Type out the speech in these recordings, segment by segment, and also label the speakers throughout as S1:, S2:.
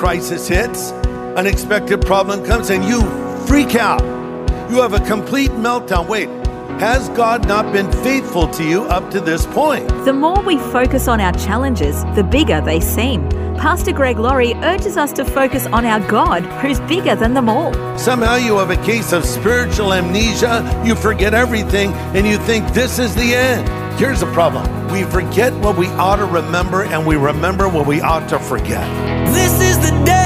S1: Crisis hits, unexpected problem comes, and you freak out. You have a complete meltdown. Wait, has God not been faithful to you up to this point?
S2: The more we focus on our challenges, the bigger they seem. Pastor Greg Laurie urges us to focus on our God, who's bigger than them all.
S1: Somehow you have a case of spiritual amnesia, you forget everything, and you think this is the end. Here's the problem we forget what we ought to remember, and we remember what we ought to forget.
S3: This is the day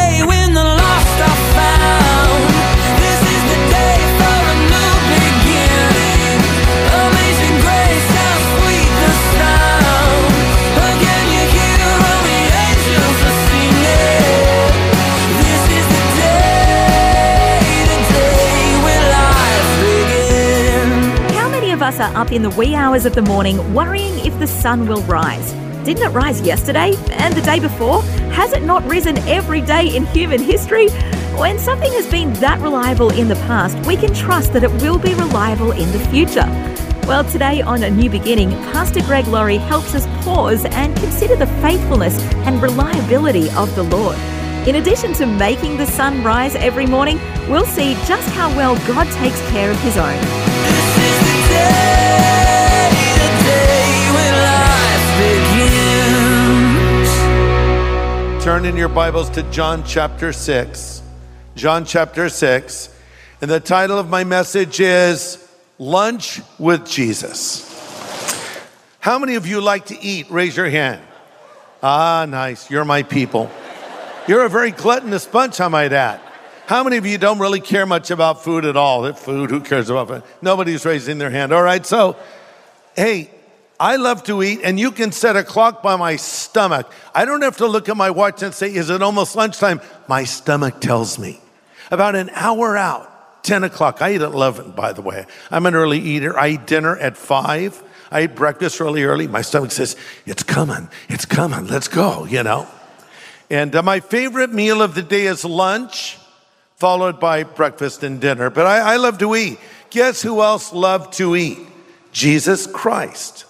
S2: up in the wee hours of the morning worrying if the sun will rise? Didn't it rise yesterday and the day before? Has it not risen every day in human history? When something has been that reliable in the past, we can trust that it will be reliable in the future. Well, today on A New Beginning, Pastor Greg Laurie helps us pause and consider the faithfulness and reliability of the Lord. In addition to making the sun rise every morning, we'll see just how well God takes care of his own.
S1: Turn in your Bibles to John chapter 6. John chapter 6. And the title of my message is Lunch with Jesus. How many of you like to eat? Raise your hand. Ah, nice. You're my people. You're a very gluttonous bunch, I might add. How many of you don't really care much about food at all? If food, who cares about food? Nobody's raising their hand. All right, so, hey, I love to eat, and you can set a clock by my stomach. I don't have to look at my watch and say, Is it almost lunchtime? My stomach tells me. About an hour out, 10 o'clock. I eat at 11, by the way. I'm an early eater. I eat dinner at 5. I eat breakfast really early. My stomach says, It's coming. It's coming. Let's go, you know. And uh, my favorite meal of the day is lunch, followed by breakfast and dinner. But I, I love to eat. Guess who else loved to eat? Jesus Christ.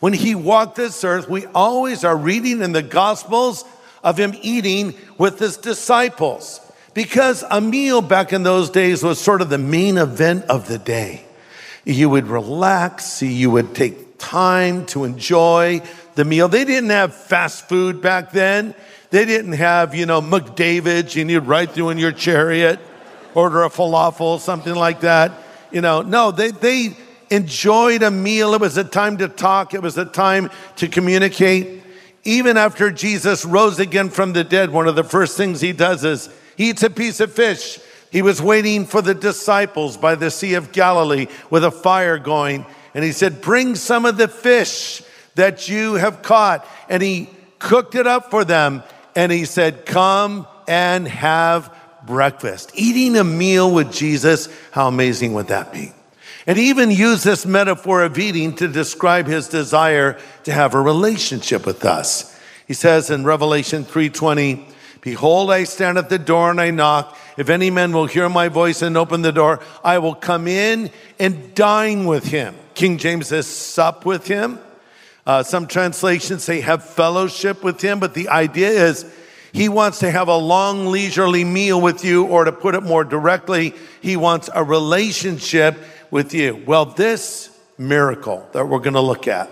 S1: When he walked this earth, we always are reading in the Gospels of him eating with his disciples. Because a meal back in those days was sort of the main event of the day. You would relax, you would take time to enjoy the meal. They didn't have fast food back then. They didn't have, you know, McDavid's, and you need right through in your chariot, order a falafel, something like that. You know, no, they, they enjoyed a meal. It was a time to talk, it was a time to communicate. Even after Jesus rose again from the dead, one of the first things he does is he eats a piece of fish. He was waiting for the disciples by the Sea of Galilee with a fire going. And he said, Bring some of the fish that you have caught. And he cooked it up for them. And he said, Come and have breakfast. Eating a meal with Jesus, how amazing would that be? And he even used this metaphor of eating to describe his desire to have a relationship with us. He says in Revelation 3:20, Behold, I stand at the door and I knock. If any man will hear my voice and open the door, I will come in and dine with him. King James says, sup with him. Uh, some translations say have fellowship with him, but the idea is he wants to have a long, leisurely meal with you, or to put it more directly, he wants a relationship with you. Well, this miracle that we're going to look at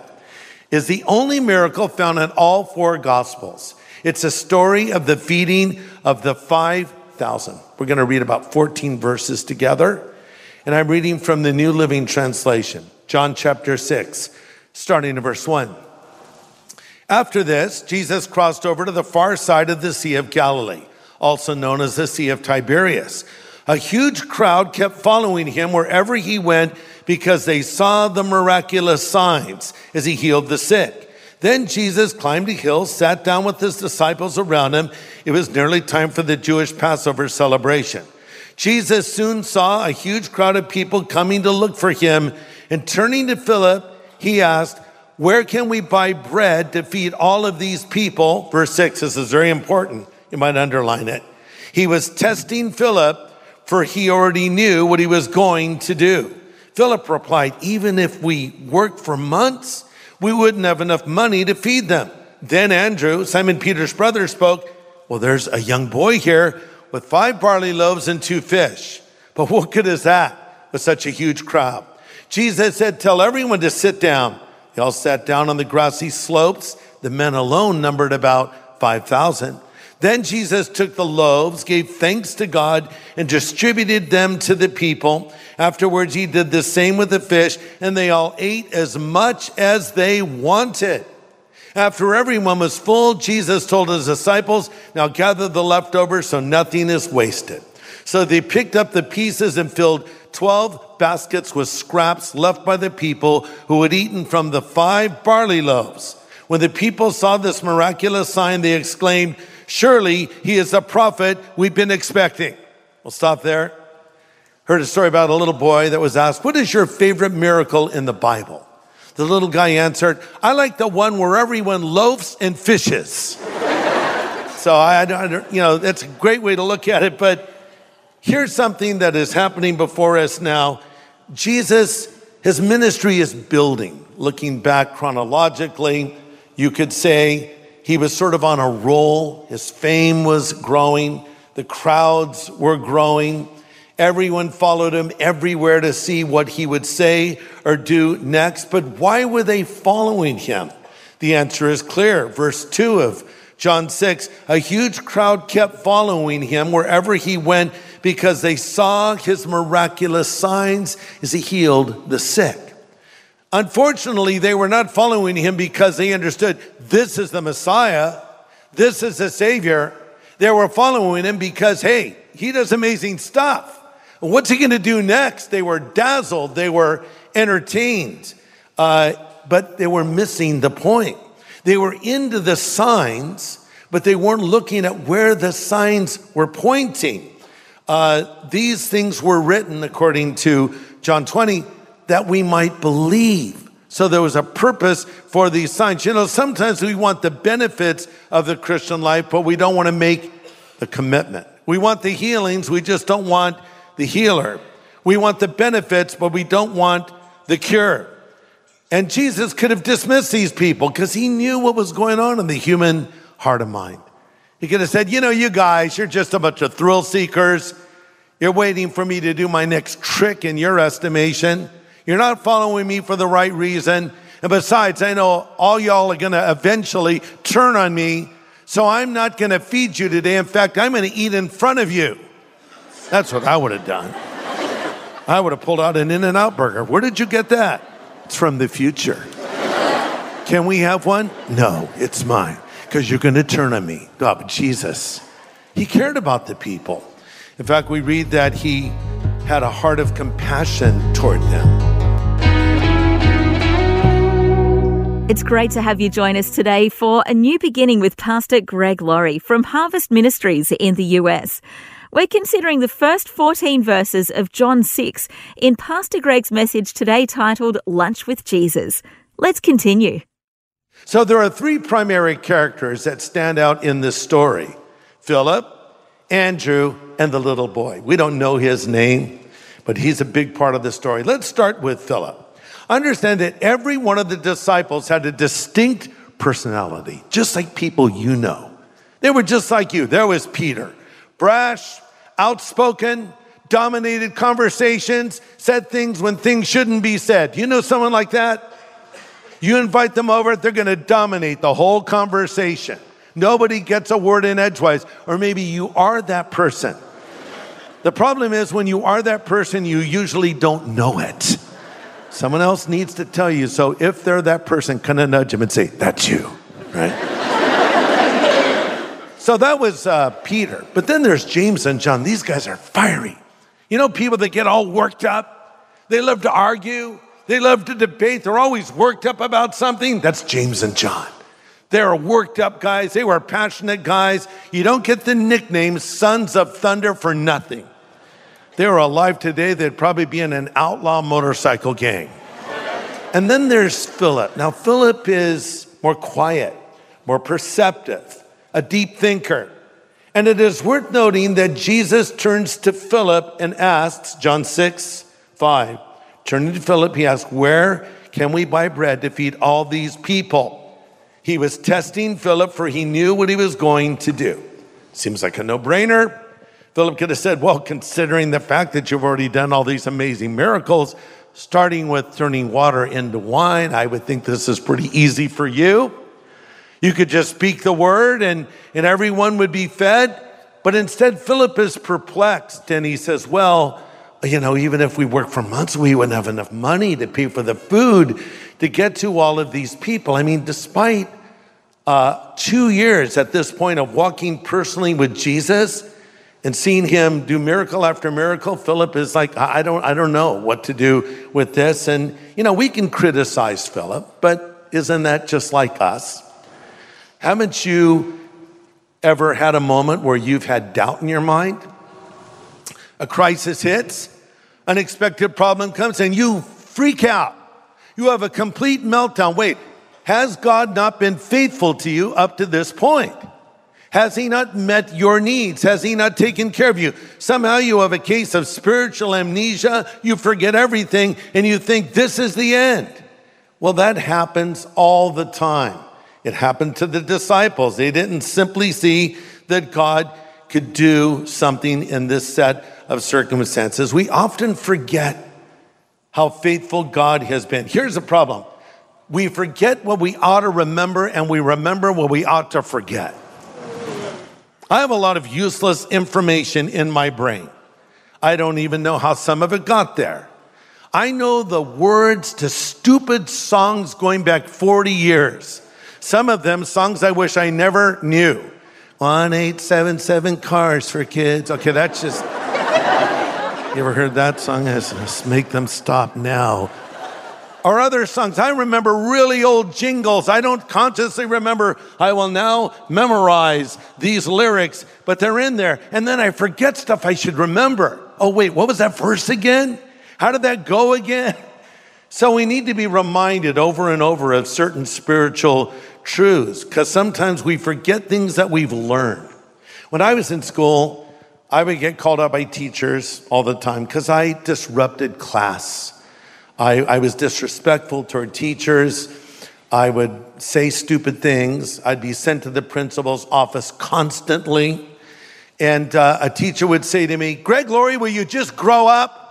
S1: is the only miracle found in all four gospels. It's a story of the feeding of the 5,000. We're going to read about 14 verses together. And I'm reading from the New Living Translation, John chapter 6, starting in verse 1. After this, Jesus crossed over to the far side of the Sea of Galilee, also known as the Sea of Tiberias. A huge crowd kept following him wherever he went because they saw the miraculous signs as he healed the sick. Then Jesus climbed a hill, sat down with his disciples around him. It was nearly time for the Jewish Passover celebration. Jesus soon saw a huge crowd of people coming to look for him, and turning to Philip, he asked, Where can we buy bread to feed all of these people? Verse 6, this is very important. You might underline it. He was testing Philip, for he already knew what he was going to do. Philip replied, Even if we worked for months, we wouldn't have enough money to feed them. Then Andrew, Simon Peter's brother, spoke, Well, there's a young boy here with five barley loaves and two fish. But what good is that with such a huge crowd? Jesus said, Tell everyone to sit down. They all sat down on the grassy slopes. The men alone numbered about 5,000. Then Jesus took the loaves, gave thanks to God, and distributed them to the people. Afterwards, he did the same with the fish, and they all ate as much as they wanted. After everyone was full, Jesus told his disciples, Now gather the leftovers so nothing is wasted. So they picked up the pieces and filled 12 baskets with scraps left by the people who had eaten from the five barley loaves. When the people saw this miraculous sign, they exclaimed, Surely he is the prophet we've been expecting. We'll stop there. Heard a story about a little boy that was asked, What is your favorite miracle in the Bible? The little guy answered, I like the one where everyone loafs and fishes. so I, I, you know, that's a great way to look at it. But here's something that is happening before us now. Jesus, his ministry is building. Looking back chronologically, you could say he was sort of on a roll. His fame was growing. The crowds were growing. Everyone followed him everywhere to see what he would say or do next. But why were they following him? The answer is clear. Verse 2 of John 6 A huge crowd kept following him wherever he went because they saw his miraculous signs as he healed the sick. Unfortunately, they were not following him because they understood this is the Messiah, this is the Savior. They were following him because, hey, he does amazing stuff. What's he going to do next? They were dazzled, they were entertained, uh, but they were missing the point. They were into the signs, but they weren't looking at where the signs were pointing. Uh, these things were written, according to John 20, that we might believe. So there was a purpose for these signs. You know, sometimes we want the benefits of the Christian life, but we don't want to make the commitment. We want the healings, we just don't want the healer. We want the benefits, but we don't want the cure. And Jesus could have dismissed these people because he knew what was going on in the human heart and mind. He could have said, You know, you guys, you're just a bunch of thrill seekers. You're waiting for me to do my next trick in your estimation. You're not following me for the right reason. And besides, I know all y'all are going to eventually turn on me. So I'm not going to feed you today. In fact, I'm going to eat in front of you. That's what I would have done. I would have pulled out an In N Out burger. Where did you get that? It's from the future. Can we have one? No, it's mine because you're going to turn on me. God, but Jesus, he cared about the people. In fact, we read that he had a heart of compassion toward them.
S2: It's great to have you join us today for a new beginning with Pastor Greg Laurie from Harvest Ministries in the US. We're considering the first 14 verses of John 6 in Pastor Greg's message today titled Lunch with Jesus. Let's continue.
S1: So there are three primary characters that stand out in this story Philip, Andrew, and the little boy. We don't know his name, but he's a big part of the story. Let's start with Philip. Understand that every one of the disciples had a distinct personality, just like people you know. They were just like you. There was Peter, brash, outspoken, dominated conversations, said things when things shouldn't be said. You know someone like that? You invite them over, they're going to dominate the whole conversation. Nobody gets a word in edgewise, or maybe you are that person. The problem is when you are that person, you usually don't know it. Someone else needs to tell you. So if they're that person, kind of nudge them and say, That's you, right? so that was uh, Peter. But then there's James and John. These guys are fiery. You know, people that get all worked up, they love to argue, they love to debate, they're always worked up about something. That's James and John. They were worked up guys. They were passionate guys. You don't get the nickname Sons of Thunder for nothing. They were alive today, they'd probably be in an outlaw motorcycle gang. And then there's Philip. Now, Philip is more quiet, more perceptive, a deep thinker. And it is worth noting that Jesus turns to Philip and asks, John 6, 5, turning to Philip, he asks, Where can we buy bread to feed all these people? He was testing Philip, for he knew what he was going to do. Seems like a no brainer. Philip could have said, Well, considering the fact that you've already done all these amazing miracles, starting with turning water into wine, I would think this is pretty easy for you. You could just speak the word and, and everyone would be fed. But instead, Philip is perplexed and he says, Well, you know, even if we work for months, we wouldn't have enough money to pay for the food to get to all of these people. I mean, despite uh, two years at this point of walking personally with Jesus, and seeing him do miracle after miracle, Philip is like, I don't, I don't know what to do with this. And, you know, we can criticize Philip, but isn't that just like us? Haven't you ever had a moment where you've had doubt in your mind? A crisis hits, unexpected problem comes, and you freak out. You have a complete meltdown. Wait, has God not been faithful to you up to this point? Has he not met your needs? Has he not taken care of you? Somehow you have a case of spiritual amnesia. You forget everything and you think this is the end. Well, that happens all the time. It happened to the disciples. They didn't simply see that God could do something in this set of circumstances. We often forget how faithful God has been. Here's the problem. We forget what we ought to remember and we remember what we ought to forget. I have a lot of useless information in my brain. I don't even know how some of it got there. I know the words to stupid songs going back 40 years. Some of them songs I wish I never knew. 1877 cars for kids. Okay, that's just. you ever heard that song? Let's make them stop now or other songs. I remember really old jingles. I don't consciously remember, I will now memorize these lyrics, but they're in there. And then I forget stuff I should remember. Oh, wait, what was that verse again? How did that go again? So we need to be reminded over and over of certain spiritual truths because sometimes we forget things that we've learned. When I was in school, I would get called up by teachers all the time because I disrupted class. I, I was disrespectful toward teachers. I would say stupid things. I'd be sent to the principal's office constantly. And uh, a teacher would say to me, Greg Laurie, will you just grow up?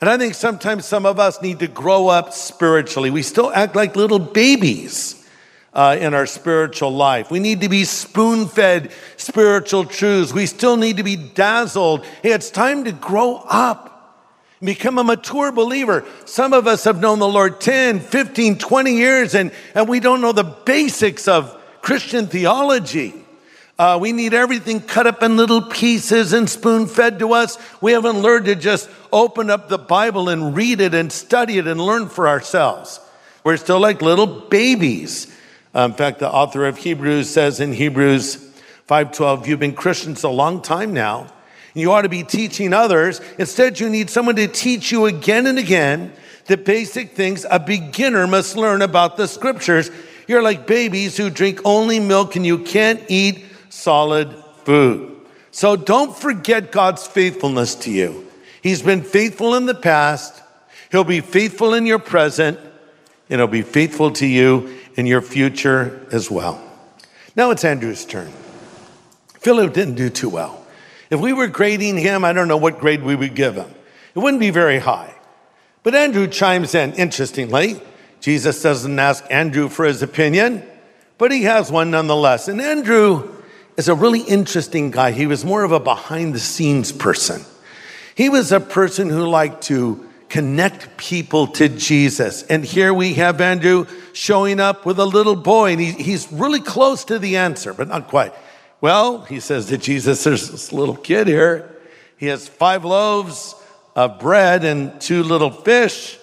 S1: And I think sometimes some of us need to grow up spiritually. We still act like little babies uh, in our spiritual life. We need to be spoon fed spiritual truths. We still need to be dazzled. Hey, it's time to grow up become a mature believer. Some of us have known the Lord 10, 15, 20 years, and, and we don't know the basics of Christian theology. Uh, we need everything cut up in little pieces and spoon fed to us. We haven't learned to just open up the Bible and read it and study it and learn for ourselves. We're still like little babies. Uh, in fact, the author of Hebrews says in Hebrews 5:12, "You've been Christians a long time now." You ought to be teaching others. Instead, you need someone to teach you again and again the basic things a beginner must learn about the scriptures. You're like babies who drink only milk and you can't eat solid food. So don't forget God's faithfulness to you. He's been faithful in the past, He'll be faithful in your present, and He'll be faithful to you in your future as well. Now it's Andrew's turn. Philip didn't do too well. If we were grading him, I don't know what grade we would give him. It wouldn't be very high. But Andrew chimes in, interestingly. Jesus doesn't ask Andrew for his opinion, but he has one nonetheless. And Andrew is a really interesting guy. He was more of a behind the scenes person. He was a person who liked to connect people to Jesus. And here we have Andrew showing up with a little boy, and he, he's really close to the answer, but not quite. Well, he says to Jesus, there's this little kid here. He has five loaves of bread and two little fish.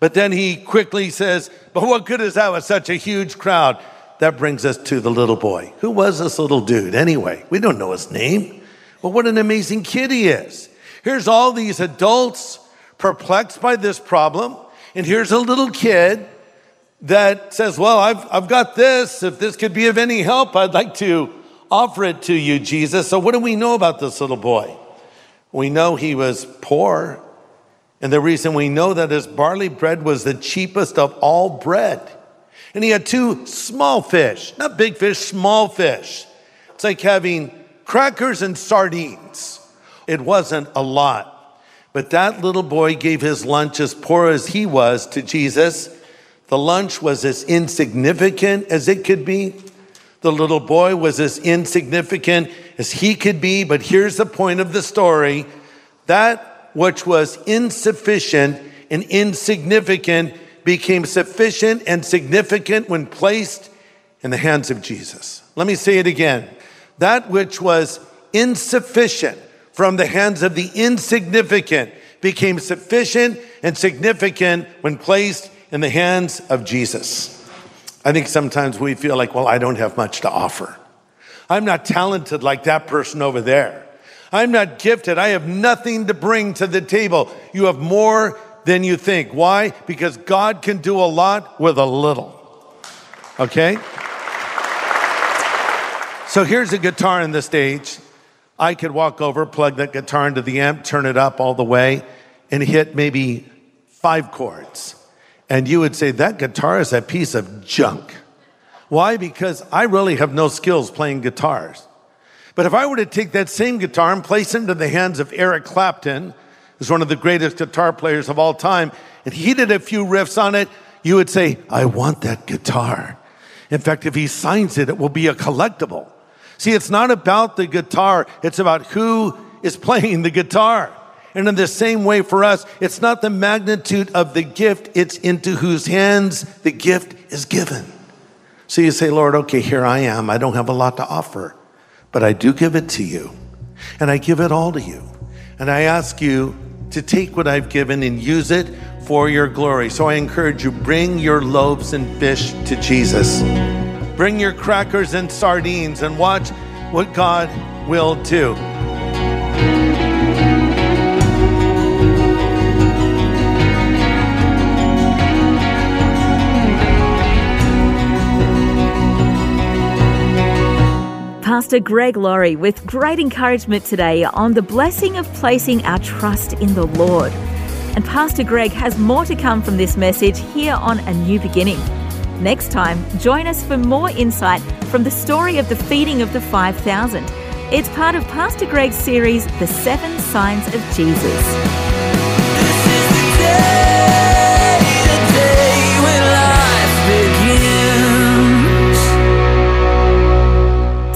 S1: But then he quickly says, But what good is that with such a huge crowd? that brings us to the little boy. Who was this little dude anyway? We don't know his name, but what an amazing kid he is. Here's all these adults perplexed by this problem, and here's a little kid that says, Well, I've, I've got this. If this could be of any help, I'd like to offer it to you, Jesus. So, what do we know about this little boy? We know he was poor. And the reason we know that is barley bread was the cheapest of all bread. And he had two small fish, not big fish, small fish. It's like having crackers and sardines. It wasn't a lot. But that little boy gave his lunch as poor as he was to Jesus. The lunch was as insignificant as it could be. The little boy was as insignificant as he could be. But here's the point of the story that which was insufficient and insignificant became sufficient and significant when placed in the hands of Jesus. Let me say it again. That which was insufficient from the hands of the insignificant became sufficient and significant when placed in the hands of Jesus. I think sometimes we feel like, well, I don't have much to offer. I'm not talented like that person over there. I'm not gifted. I have nothing to bring to the table. You have more than you think. Why? Because God can do a lot with a little. Okay? So here's a guitar on the stage. I could walk over, plug that guitar into the amp, turn it up all the way, and hit maybe five chords. And you would say, that guitar is a piece of junk. Why? Because I really have no skills playing guitars. But if I were to take that same guitar and place it into the hands of Eric Clapton, who's one of the greatest guitar players of all time, and he did a few riffs on it, you would say, I want that guitar. In fact, if he signs it, it will be a collectible. See, it's not about the guitar, it's about who is playing the guitar. And in the same way for us, it's not the magnitude of the gift, it's into whose hands the gift is given. So you say, Lord, okay, here I am. I don't have a lot to offer, but I do give it to you. And I give it all to you. And I ask you to take what I've given and use it for your glory. So I encourage you, bring your loaves and fish to Jesus. Bring your crackers and sardines and watch what God will do.
S2: Pastor Greg Laurie with great encouragement today on the blessing of placing our trust in the Lord. And Pastor Greg has more to come from this message here on A New Beginning. Next time, join us for more insight from the story of the feeding of the 5,000. It's part of Pastor Greg's series, The Seven Signs of Jesus.